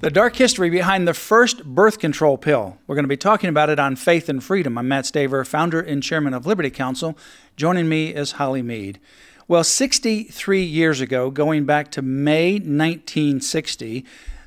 The dark history behind the first birth control pill. We're going to be talking about it on Faith and Freedom. I'm Mat Staver, founder and chairman of Liberty Counsel. Joining me is Holly Mead. Well, 63 years ago, going back to May 1960,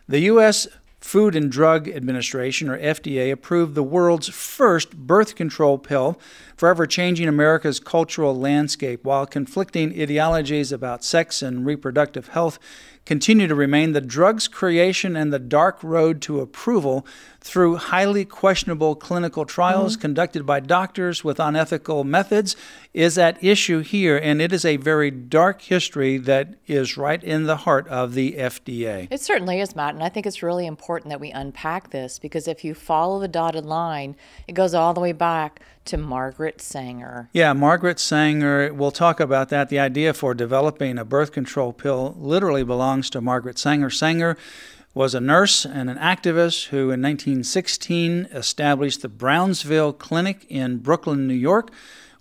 the U.S. Food and Drug Administration, or FDA, approved the world's first birth control pill, forever changing America's cultural landscape. While conflicting ideologies about sex and reproductive health continue to remain, the drug's creation and the dark road to approval through highly questionable clinical trials mm-hmm. conducted by doctors with unethical methods is at issue here, and it is a very dark history that is right in the heart of the FDA. It certainly is, Mat, and I think it's really important that we unpack this because if you follow the dotted line, it goes all the way back to Margaret Sanger. Yeah, Margaret Sanger, we'll talk about that. The idea for developing a birth control pill literally belongs to Margaret Sanger. Sanger was a nurse and an activist who in 1916 established the Brownsville Clinic in Brooklyn, New York,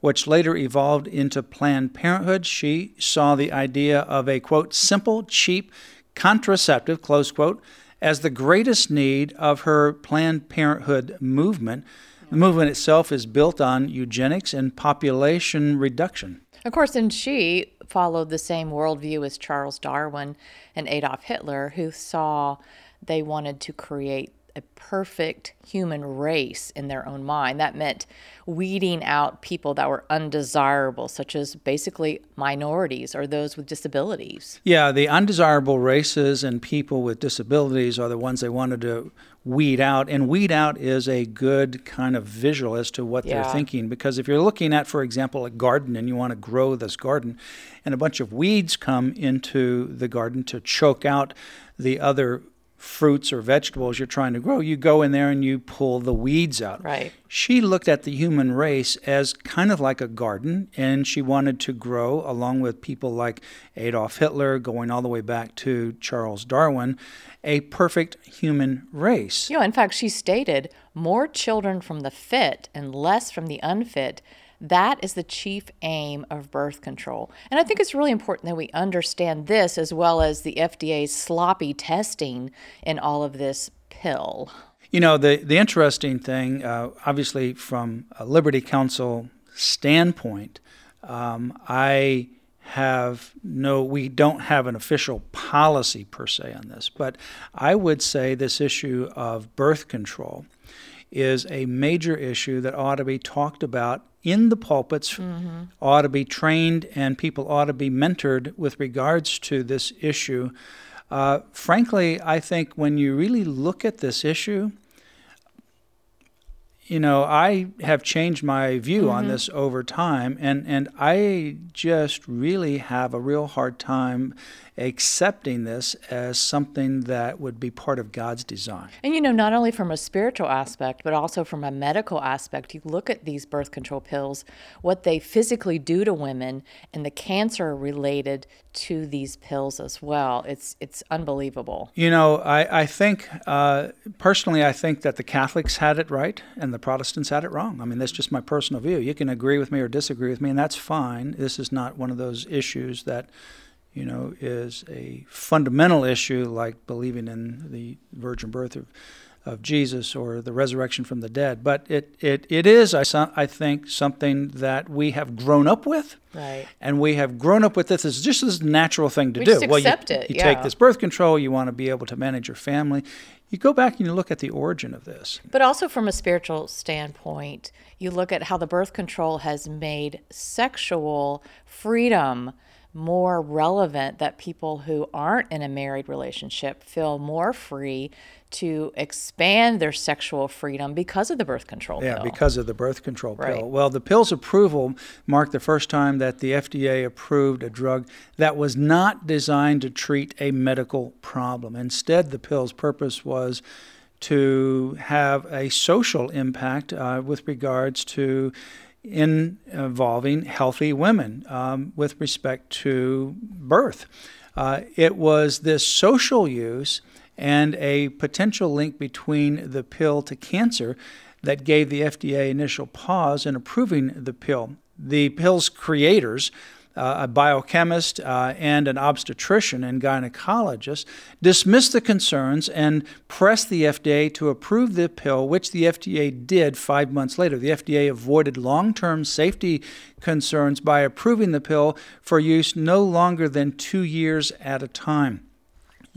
which later evolved into Planned Parenthood. She saw the idea of a quote simple, cheap contraceptive, close quote, as the greatest need of her Planned Parenthood movement. The movement itself is built on eugenics and population reduction. Of course, and she followed the same worldview as Charles Darwin and Adolf Hitler, who saw they wanted to create a perfect human race in their own mind. That meant weeding out people that were undesirable, such as basically minorities or those with disabilities. Yeah, the undesirable races and people with disabilities are the ones they wanted to weed out. And weed out is a good kind of visual as to what yeah. they're thinking. Because if you're looking at, for example, a garden and you want to grow this garden, and a bunch of weeds come into the garden to choke out the other fruits or vegetables you're trying to grow, you go in there and you pull the weeds out. Right. She looked at the human race as kind of like a garden, and she wanted to grow along with people like Adolf Hitler, going all the way back to Charles Darwin, a perfect human race. You know, in fact, she stated more children from the fit and less from the unfit that is the chief aim of birth control. And I think it's really important that we understand this as well as the FDA's sloppy testing in all of this pill. You know, the, the interesting thing, uh, obviously, from a Liberty Counsel standpoint, um, I have no, we don't have an official policy per se on this, but I would say this issue of birth control is a major issue that ought to be talked about in the pulpits, mm-hmm. ought to be trained, and people ought to be mentored with regards to this issue. Uh, frankly, I think when you really look at this issue, you know, I have changed my view mm-hmm. on this over time, and, and I just really have a real hard time accepting this as something that would be part of God's design. And you know, not only from a spiritual aspect, but also from a medical aspect, you look at these birth control pills, what they physically do to women, and the cancer related to these pills as well. It's it's unbelievable. You know, I I think uh, personally, I think that the Catholics had it right and the Protestants had it wrong. I mean, that's just my personal view. You can agree with me or disagree with me, and that's fine. This is not one of those issues that you know, is a fundamental issue like believing in the virgin birth of, of Jesus or the resurrection from the dead. But it, it, it is, I, I think, something that we have grown up with. Right. And we have grown up with this as just this natural thing to we do. Just well, you, it, you yeah. take this birth control, you want to be able to manage your family. You go back and you look at the origin of this. But also from a spiritual standpoint, you look at how the birth control has made sexual freedom more relevant that people who aren't in a married relationship feel more free to expand their sexual freedom because of the birth control yeah, pill. Yeah, because of the birth control right. pill. Well, the pill's approval marked the first time that the FDA approved a drug that was not designed to treat a medical problem. Instead, the pill's purpose was to have a social impact uh, with regards to in involving healthy women um, with respect to birth. Uh, it was this social use and a potential link between the pill to cancer that gave the FDA initial pause in approving the pill. The pill's creators uh, a biochemist uh, and an obstetrician and gynecologist, dismissed the concerns and pressed the FDA to approve the pill, which the FDA did five months later. The FDA avoided long term safety concerns by approving the pill for use no longer than two years at a time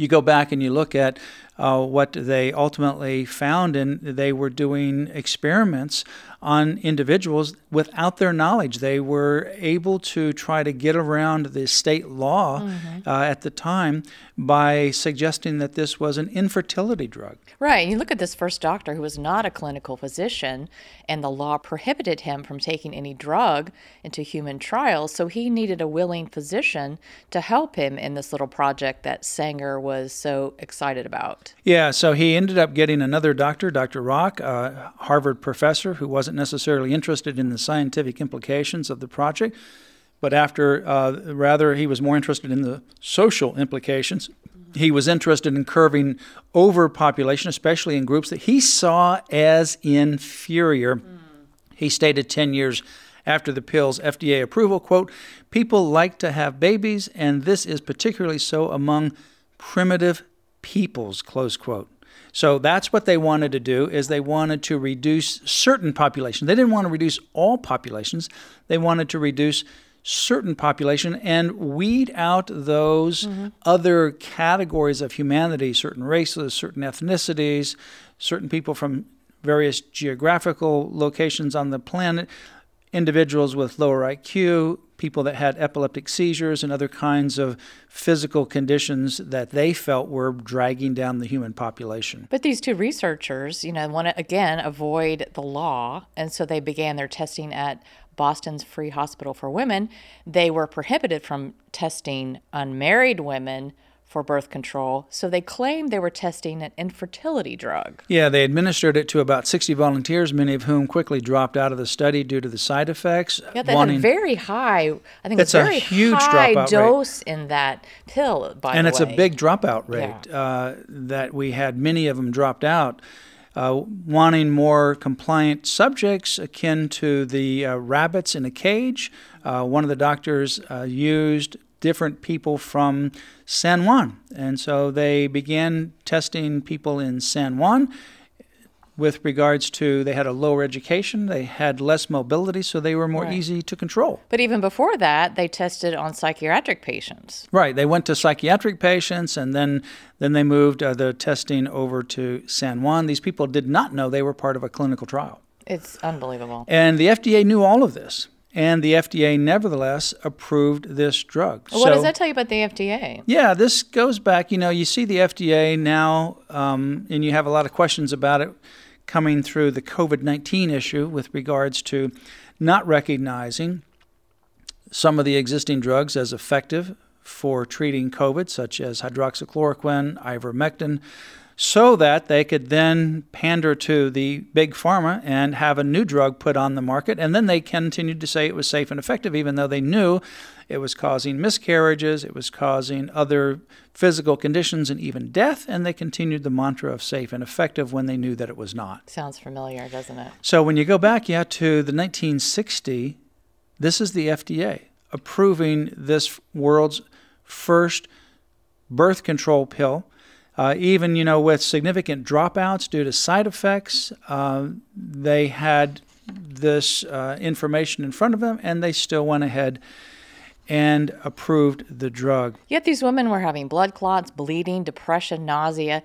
you go back and you look at uh, what they ultimately found, and they were doing experiments on individuals without their knowledge. They were able to try to get around the state law mm-hmm. uh, at the time by suggesting that this was an infertility drug. Right. You look at this first doctor who was not a clinical physician, and the law prohibited him from taking any drug into human trials. So he needed a willing physician to help him in this little project that Sanger was so excited about. Yeah. So he ended up getting another doctor, Dr. Rock, a Harvard professor who wasn't necessarily interested in the scientific implications of the project but after uh, rather he was more interested in the social implications he was interested in curving overpopulation, especially in groups that he saw as inferior. Mm. He stated 10 years after the pill's FDA approval, quote, people like to have babies, and this is particularly so among primitive peoples, close quote. So that's what they wanted to do is they wanted to reduce certain populations. They didn't want to reduce all populations. They wanted to reduce certain population and weed out those mm-hmm. other categories of humanity, certain races, certain ethnicities, certain people from various geographical locations on the planet, individuals with lower IQ, people that had epileptic seizures and other kinds of physical conditions that they felt were dragging down the human population. But these two researchers, you know, want to again avoid the law, and so they began their testing at Boston's Free Hospital for Women, they were prohibited from testing unmarried women for birth control, so they claimed they were testing an infertility drug. Yeah, they administered it to about 60 volunteers, many of whom quickly dropped out of the study due to the side effects. Yeah, they wanting, had a very high, I think it's a very huge high dose rate. in that pill, by and the it's a big dropout rate yeah. uh, that we had many of them dropped out uh, wanting more compliant subjects akin to the uh, rabbits in a cage. Uh, one of the doctors uh, used different people from San Juan. And so they began testing people in San Juan with regards to they had a lower education, they had less mobility, so they were more right. easy to control. But even before that, they tested on psychiatric patients. Right. They went to psychiatric patients, and then then they moved uh, the testing over to San Juan. These people did not know they were part of a clinical trial. It's unbelievable. And the FDA knew all of this and the FDA nevertheless approved this drug. What so, does that tell you about the FDA? Yeah, this goes back. You know, you see the FDA now, um, and you have a lot of questions about it coming through the COVID 19 issue with regards to not recognizing some of the existing drugs as effective for treating COVID, such as hydroxychloroquine, ivermectin, so that they could then pander to the big pharma and have a new drug put on the market. And then they continued to say it was safe and effective, even though they knew it was causing miscarriages, it was causing other physical conditions, and even death. And they continued the mantra of safe and effective when they knew that it was not. Sounds familiar, doesn't it? So when you go back, yeah, to the 1960, this is the FDA approving this world's first birth control pill uh, even you know with significant dropouts due to side effects, uh, they had this uh, information in front of them, and they still went ahead and approved the drug. Yet these women were having blood clots, bleeding, depression, nausea,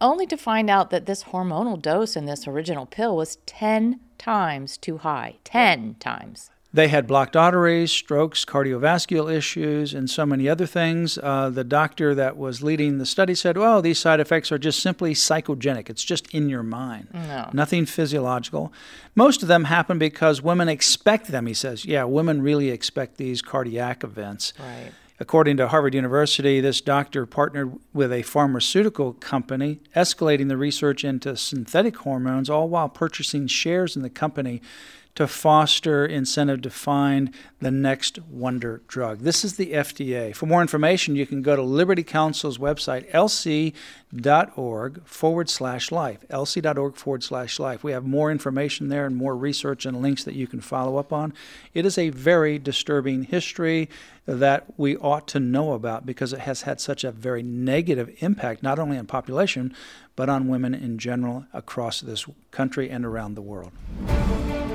only to find out that this hormonal dose in this original pill was 10 times too high. 10 times. They had blocked arteries, strokes, cardiovascular issues, and so many other things. Uh, the doctor that was leading the study said, well, these side effects are just simply psychogenic. It's just in your mind, no. nothing physiological. Most of them happen because women expect them, he says. Yeah, women really expect these cardiac events. Right. According to Harvard University, this doctor partnered with a pharmaceutical company, escalating the research into synthetic hormones, all while purchasing shares in the company to foster incentive to find the next wonder drug. This is the FDA. For more information, you can go to Liberty Counsel's website, lc.org forward slash life. lc.org forward slash life. We have more information there and more research and links that you can follow up on. It is a very disturbing history that we ought to know about because it has had such a very negative impact, not only on population, but on women in general across this country and around the world.